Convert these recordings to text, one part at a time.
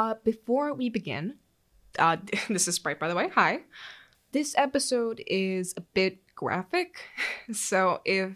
Uh, before we begin, uh, this is Sprite, by the way. Hi. This episode is a bit graphic, so if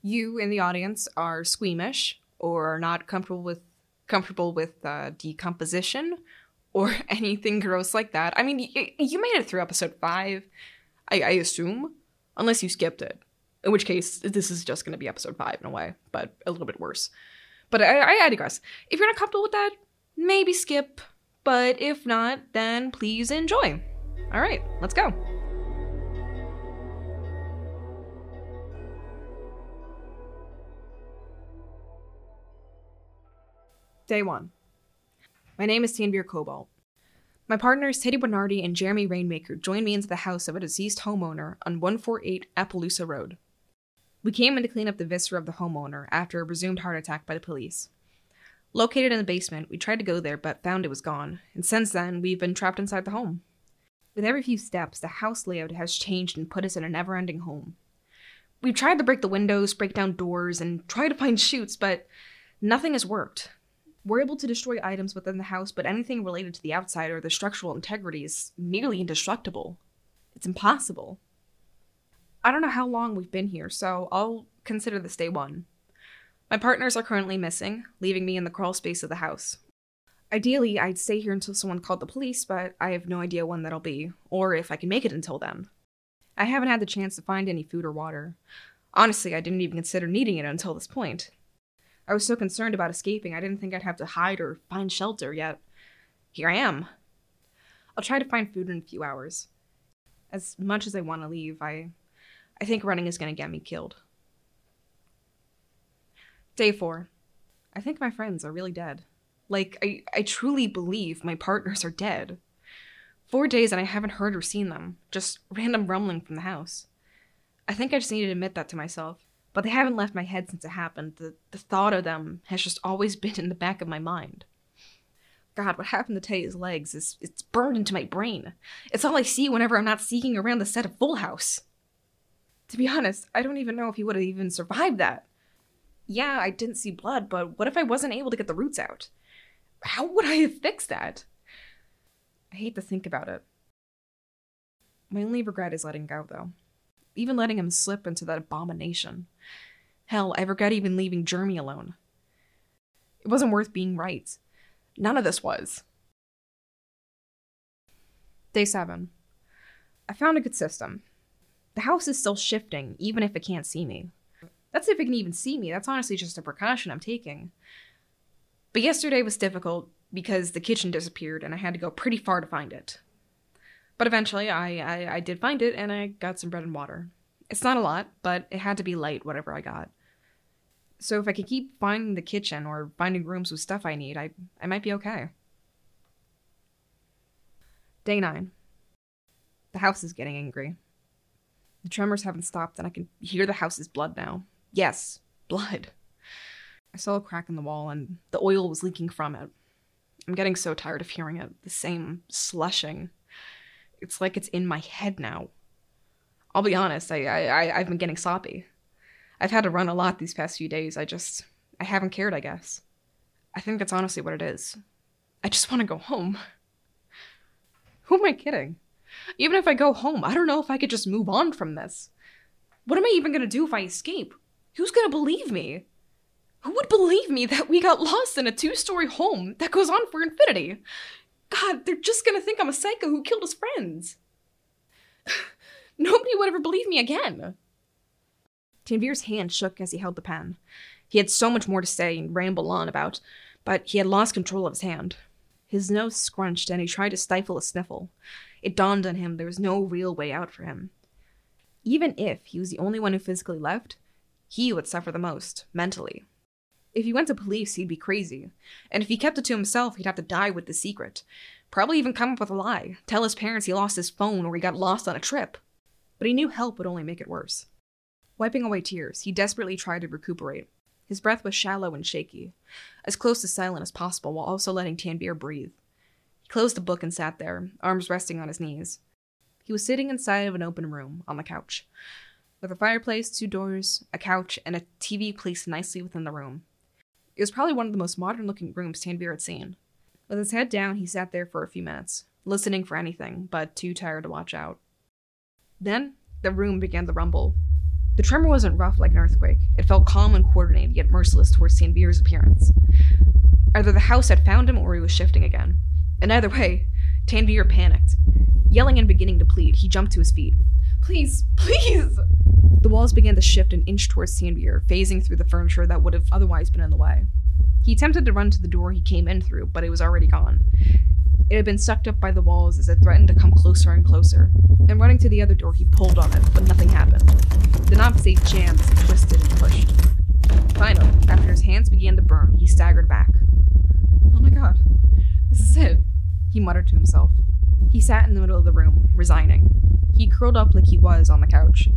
you in the audience are squeamish or not comfortable with comfortable with uh, decomposition or anything gross like that, I mean, y- you made it through episode five, I, I assume, unless you skipped it. In which case, this is just going to be episode five in a way, but a little bit worse. But I, I, I digress. If you're not comfortable with that, maybe skip. But if not, then please enjoy. All right, let's go. Day one. My name is Tanvir Cobalt. My partners Teddy Bernardi and Jeremy Rainmaker joined me into the house of a deceased homeowner on 148 Appaloosa Road. We came in to clean up the viscera of the homeowner after a presumed heart attack by the police. Located in the basement, we tried to go there but found it was gone, and since then, we've been trapped inside the home. With every few steps, the house layout has changed and put us in a never ending home. We've tried to break the windows, break down doors, and try to find chutes, but nothing has worked. We're able to destroy items within the house, but anything related to the outside or the structural integrity is nearly indestructible. It's impossible. I don't know how long we've been here, so I'll consider this day one. My partners are currently missing, leaving me in the crawl space of the house. Ideally, I'd stay here until someone called the police, but I have no idea when that'll be, or if I can make it until then. I haven't had the chance to find any food or water. Honestly, I didn't even consider needing it until this point. I was so concerned about escaping, I didn't think I'd have to hide or find shelter, yet here I am. I'll try to find food in a few hours. As much as I want to leave, I I think running is going to get me killed. Day 4. I think my friends are really dead. Like I I truly believe my partners are dead. 4 days and I haven't heard or seen them, just random rumbling from the house. I think I just need to admit that to myself but they haven't left my head since it happened. The, the thought of them has just always been in the back of my mind. God, what happened to Teddy's legs is it's burned into my brain. It's all I see whenever I'm not seeking around the set of Full House. To be honest, I don't even know if he would have even survived that. Yeah, I didn't see blood, but what if I wasn't able to get the roots out? How would I have fixed that? I hate to think about it. My only regret is letting go, though even letting him slip into that abomination. Hell, I regret even leaving Jeremy alone. It wasn't worth being right. None of this was. Day 7. I found a good system. The house is still shifting, even if it can't see me. That's if it can even see me. That's honestly just a precaution I'm taking. But yesterday was difficult because the kitchen disappeared and I had to go pretty far to find it. But eventually, I, I, I did find it, and I got some bread and water. It's not a lot, but it had to be light, whatever I got. So if I could keep finding the kitchen or finding rooms with stuff I need, I, I might be okay. Day 9. The house is getting angry. The tremors haven't stopped, and I can hear the house's blood now. Yes, blood. I saw a crack in the wall, and the oil was leaking from it. I'm getting so tired of hearing it. The same slushing. It's like it's in my head now. I'll be honest, I, I I've been getting sloppy. I've had to run a lot these past few days. I just I haven't cared, I guess. I think that's honestly what it is. I just want to go home. Who am I kidding? Even if I go home, I don't know if I could just move on from this. What am I even gonna do if I escape? Who's gonna believe me? Who would believe me that we got lost in a two story home that goes on for infinity? God, they're just gonna think I'm a psycho who killed his friends. Nobody would ever believe me again. Tanvir's hand shook as he held the pen. He had so much more to say and ramble on about, but he had lost control of his hand. His nose scrunched and he tried to stifle a sniffle. It dawned on him there was no real way out for him. Even if he was the only one who physically left, he would suffer the most, mentally. If he went to police, he'd be crazy. And if he kept it to himself, he'd have to die with the secret. Probably even come up with a lie, tell his parents he lost his phone or he got lost on a trip. But he knew help would only make it worse. Wiping away tears, he desperately tried to recuperate. His breath was shallow and shaky, as close to silent as possible while also letting Tanvir breathe. He closed the book and sat there, arms resting on his knees. He was sitting inside of an open room, on the couch, with a fireplace, two doors, a couch, and a TV placed nicely within the room. It was probably one of the most modern looking rooms Tanvir had seen. With his head down, he sat there for a few minutes, listening for anything, but too tired to watch out. Then, the room began to rumble. The tremor wasn't rough like an earthquake. It felt calm and coordinated, yet merciless towards Tanvir's appearance. Either the house had found him or he was shifting again. And either way, Tanvir panicked. Yelling and beginning to plead, he jumped to his feet. Please, please! The walls began to shift an inch towards Tanvir, phasing through the furniture that would have otherwise been in the way. He attempted to run to the door he came in through, but it was already gone. It had been sucked up by the walls as it threatened to come closer and closer. And running to the other door, he pulled on it, but nothing happened. The knob stayed jammed as he twisted and pushed. Finally, after his hands began to burn, he staggered back. Oh my god, this is it, he muttered to himself. He sat in the middle of the room, resigning. He curled up like he was on the couch,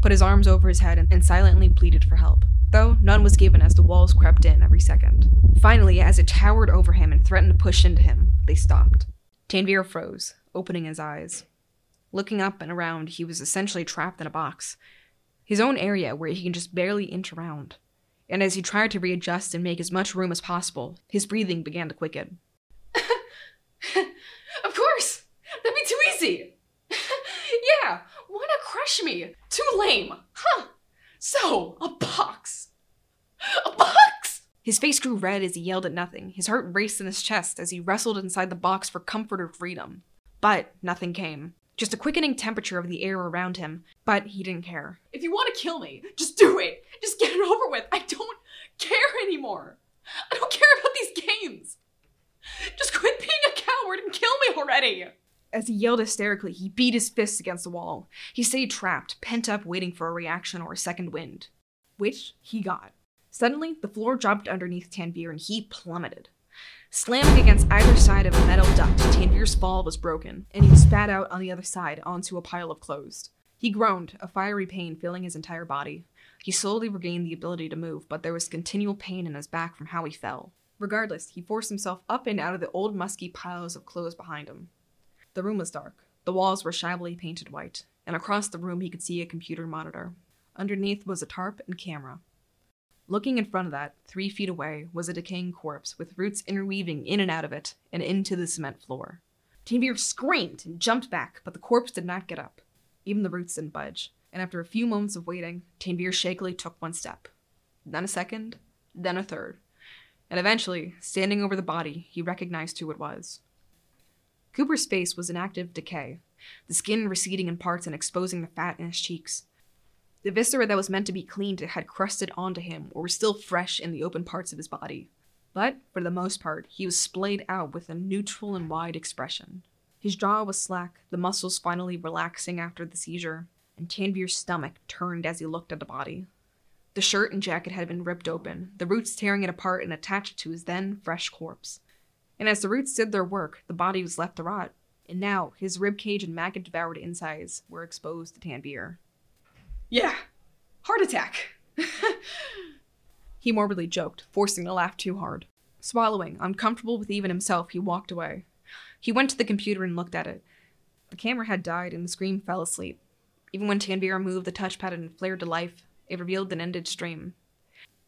put his arms over his head, and silently pleaded for help though none was given as the walls crept in every second. Finally, as it towered over him and threatened to push into him, they stopped. Tanvir froze, opening his eyes. Looking up and around, he was essentially trapped in a box. His own area where he can just barely inch around. And as he tried to readjust and make as much room as possible, his breathing began to quicken. of course! That'd be too easy! yeah, crush me? Too lame! Huh! So, a box. A box! His face grew red as he yelled at nothing. His heart raced in his chest as he wrestled inside the box for comfort or freedom. But nothing came. Just a quickening temperature of the air around him, but he didn't care. If you want to kill me, just do it! Just get it over with! I don't care anymore! I don't care about these games! Just quit being a coward and kill me already! As he yelled hysterically, he beat his fists against the wall. He stayed trapped, pent up, waiting for a reaction or a second wind. Which he got. Suddenly, the floor dropped underneath Tanvir and he plummeted. Slamming against either side of a metal duct, Tanvir's fall was broken, and he spat out on the other side onto a pile of clothes. He groaned, a fiery pain filling his entire body. He slowly regained the ability to move, but there was continual pain in his back from how he fell. Regardless, he forced himself up and out of the old musky piles of clothes behind him. The room was dark. The walls were shabbily painted white, and across the room he could see a computer monitor. Underneath was a tarp and camera. Looking in front of that, three feet away, was a decaying corpse with roots interweaving in and out of it and into the cement floor. Tanvir screamed and jumped back, but the corpse did not get up. Even the roots didn't budge, and after a few moments of waiting, Tanvir shakily took one step. Then a second, then a third. And eventually, standing over the body, he recognized who it was. Cooper's face was in active decay, the skin receding in parts and exposing the fat in his cheeks. The viscera that was meant to be cleaned had crusted onto him or were still fresh in the open parts of his body. But, for the most part, he was splayed out with a neutral and wide expression. His jaw was slack, the muscles finally relaxing after the seizure, and Tanvir's stomach turned as he looked at the body. The shirt and jacket had been ripped open, the roots tearing it apart and attached to his then fresh corpse and as the roots did their work, the body was left to rot. And now his ribcage and maggot devoured insides were exposed to Tanvir. Yeah, heart attack. he morbidly joked, forcing to laugh too hard. Swallowing, uncomfortable with even himself, he walked away. He went to the computer and looked at it. The camera had died and the screen fell asleep. Even when Tanvir moved the touchpad and flared to life, it revealed an ended stream.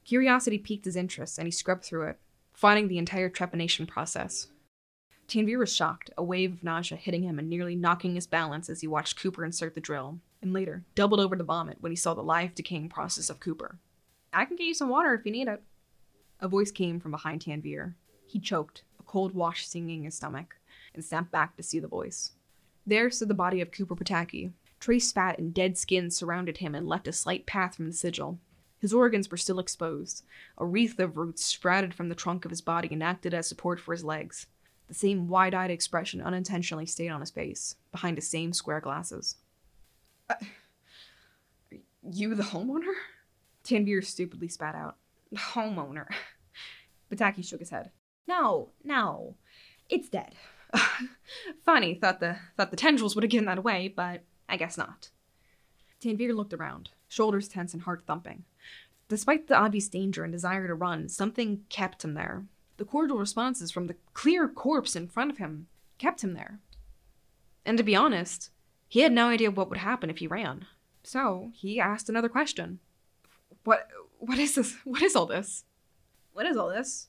Curiosity piqued his interest, and he scrubbed through it finding the entire trepanation process. Tanvir was shocked, a wave of nausea hitting him and nearly knocking his balance as he watched Cooper insert the drill, and later doubled over to vomit when he saw the live decaying process of Cooper. I can get you some water if you need it. A voice came from behind Tanvir. He choked, a cold wash stinging his stomach, and snapped back to see the voice. There stood the body of Cooper Pataki. Trace fat and dead skin surrounded him and left a slight path from the sigil, his organs were still exposed. A wreath of roots sprouted from the trunk of his body and acted as support for his legs. The same wide eyed expression unintentionally stayed on his face, behind the same square glasses. Uh, you the homeowner? Tanvir stupidly spat out. Homeowner. Pataki shook his head. No, no. It's dead. Funny, thought the thought the tendrils would have given that away, but I guess not. Tanvir looked around, shoulders tense and heart thumping. Despite the obvious danger and desire to run, something kept him there. The cordial responses from the clear corpse in front of him kept him there. And to be honest, he had no idea what would happen if he ran. So he asked another question. What what is this? What is all this? What is all this?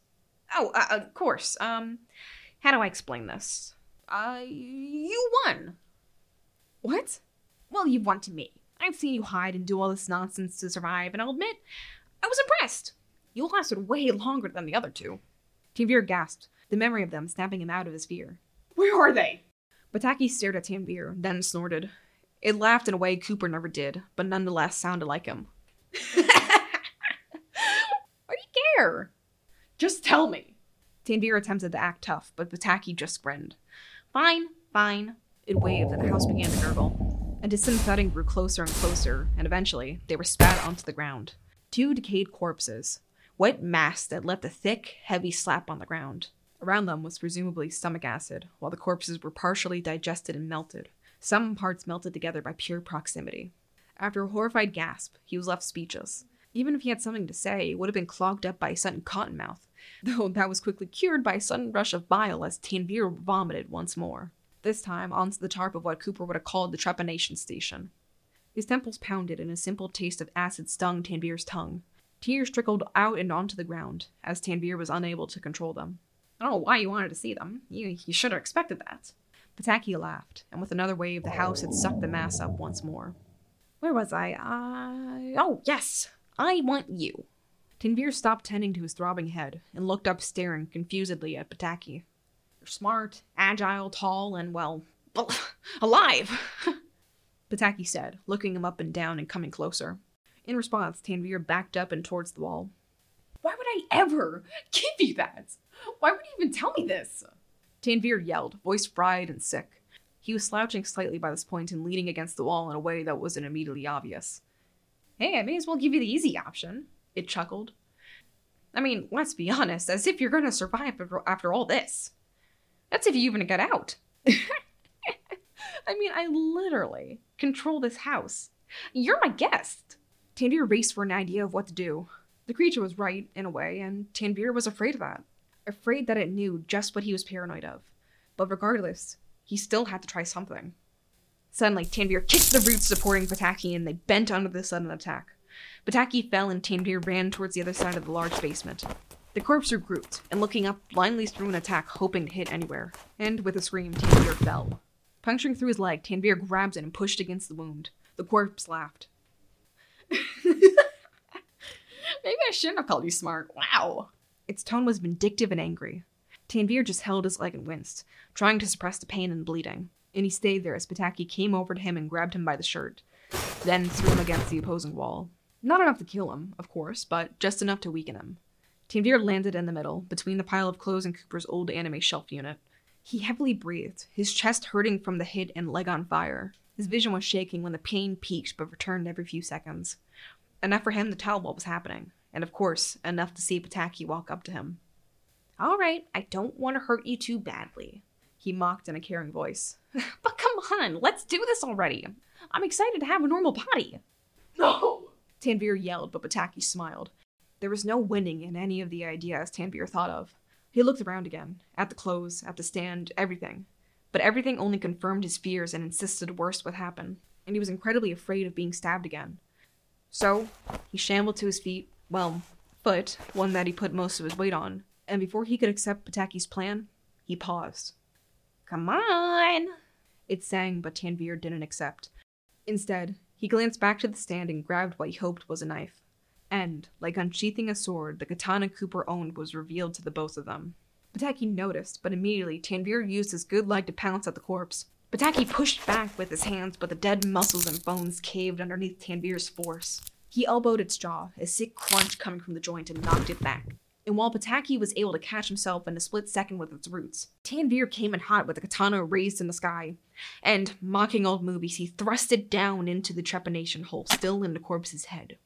Oh, uh, of course. Um How do I explain this? Uh, you won. What? Well, you've won to me. I've seen you hide and do all this nonsense to survive, and I'll admit, I was impressed. You lasted way longer than the other two. Tanvir gasped, the memory of them snapping him out of his fear. Where are they? Bataki stared at Tanvir, then snorted. It laughed in a way Cooper never did, but nonetheless sounded like him. Why do you care? Just tell me. Tanvir attempted to act tough, but Bataki just grinned. Fine, fine. It waved, and the house began to gurgle. A distant thudding grew closer and closer, and eventually they were spat onto the ground. Two decayed corpses, wet mass that left a thick, heavy slap on the ground. Around them was presumably stomach acid, while the corpses were partially digested and melted. Some parts melted together by pure proximity. After a horrified gasp, he was left speechless. Even if he had something to say, it would have been clogged up by a sudden cottonmouth, though that was quickly cured by a sudden rush of bile as Tanvir vomited once more this time onto the tarp of what Cooper would have called the trepanation station. His temples pounded, and a simple taste of acid stung Tanvir's tongue. Tears trickled out and onto the ground, as Tanvir was unable to control them. I don't know why you wanted to see them. You, you should have expected that. Pataki laughed, and with another wave, the house had sucked the mass up once more. Where was I? Uh, oh, yes. I want you. Tanvir stopped tending to his throbbing head and looked up, staring confusedly at Bataki. You're smart, agile, tall, and, well, alive. Bataki said, looking him up and down and coming closer. In response, Tanvir backed up and towards the wall. Why would I ever give you that? Why would you even tell me this? Tanvir yelled, voice fried and sick. He was slouching slightly by this point and leaning against the wall in a way that wasn't immediately obvious. Hey, I may as well give you the easy option, it chuckled. I mean, let's be honest, as if you're gonna survive after all this. That's if you even get out. I mean, I literally control this house. You're my guest. Tanvir raced for an idea of what to do. The creature was right, in a way, and Tanvir was afraid of that. Afraid that it knew just what he was paranoid of. But regardless, he still had to try something. Suddenly, Tanvir kicked the roots supporting Bataki and they bent under the sudden attack. Bataki fell and Tanvir ran towards the other side of the large basement. The corpse regrouped, and looking up, blindly threw an attack, hoping to hit anywhere. And with a scream, Tanvir fell. Puncturing through his leg, Tanvir grabbed it and pushed against the wound. The corpse laughed. Maybe I shouldn't have called you smart. Wow. Its tone was vindictive and angry. Tanvir just held his leg and winced, trying to suppress the pain and bleeding. And he stayed there as Bataki came over to him and grabbed him by the shirt, then threw him against the opposing wall. Not enough to kill him, of course, but just enough to weaken him. Tanvir landed in the middle, between the pile of clothes and Cooper's old anime shelf unit. He heavily breathed, his chest hurting from the hit and leg on fire. His vision was shaking when the pain peaked but returned every few seconds. Enough for him to tell what was happening, and of course, enough to see Bataki walk up to him. All right, I don't want to hurt you too badly, he mocked in a caring voice. but come on, let's do this already. I'm excited to have a normal body. No! Tanvir yelled, but Bataki smiled. There was no winning in any of the ideas Tanvir thought of. He looked around again, at the clothes, at the stand, everything. But everything only confirmed his fears and insisted worse would happen, and he was incredibly afraid of being stabbed again. So, he shambled to his feet, well, foot, one that he put most of his weight on, and before he could accept Pataki's plan, he paused. Come on! It sang, but Tanvir didn't accept. Instead, he glanced back to the stand and grabbed what he hoped was a knife and, like unsheathing a sword, the katana Cooper owned was revealed to the both of them. Bataki noticed, but immediately Tanvir used his good leg to pounce at the corpse. Bataki pushed back with his hands, but the dead muscles and bones caved underneath Tanvir's force. He elbowed its jaw, a sick crunch coming from the joint, and knocked it back. And while Pataki was able to catch himself in a split second with its roots, Tanvir came in hot with the katana raised in the sky. And, mocking old movies, he thrust it down into the trepanation hole still in the corpse's head.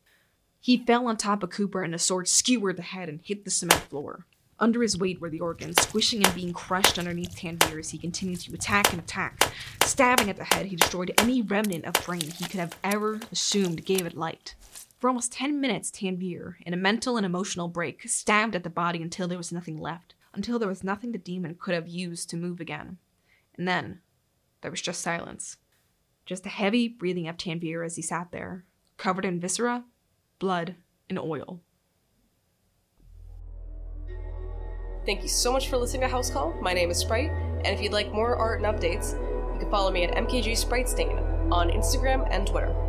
He fell on top of Cooper and the sword skewered the head and hit the cement floor. Under his weight were the organs, squishing and being crushed underneath Tanvir as he continued to attack and attack. Stabbing at the head, he destroyed any remnant of brain he could have ever assumed gave it light. For almost 10 minutes, Tanvir, in a mental and emotional break, stabbed at the body until there was nothing left, until there was nothing the demon could have used to move again. And then, there was just silence. Just the heavy breathing of Tanvir as he sat there, covered in viscera blood, and oil. Thank you so much for listening to House Call. My name is Sprite, and if you'd like more art and updates, you can follow me at MKG Sprite Stain on Instagram and Twitter.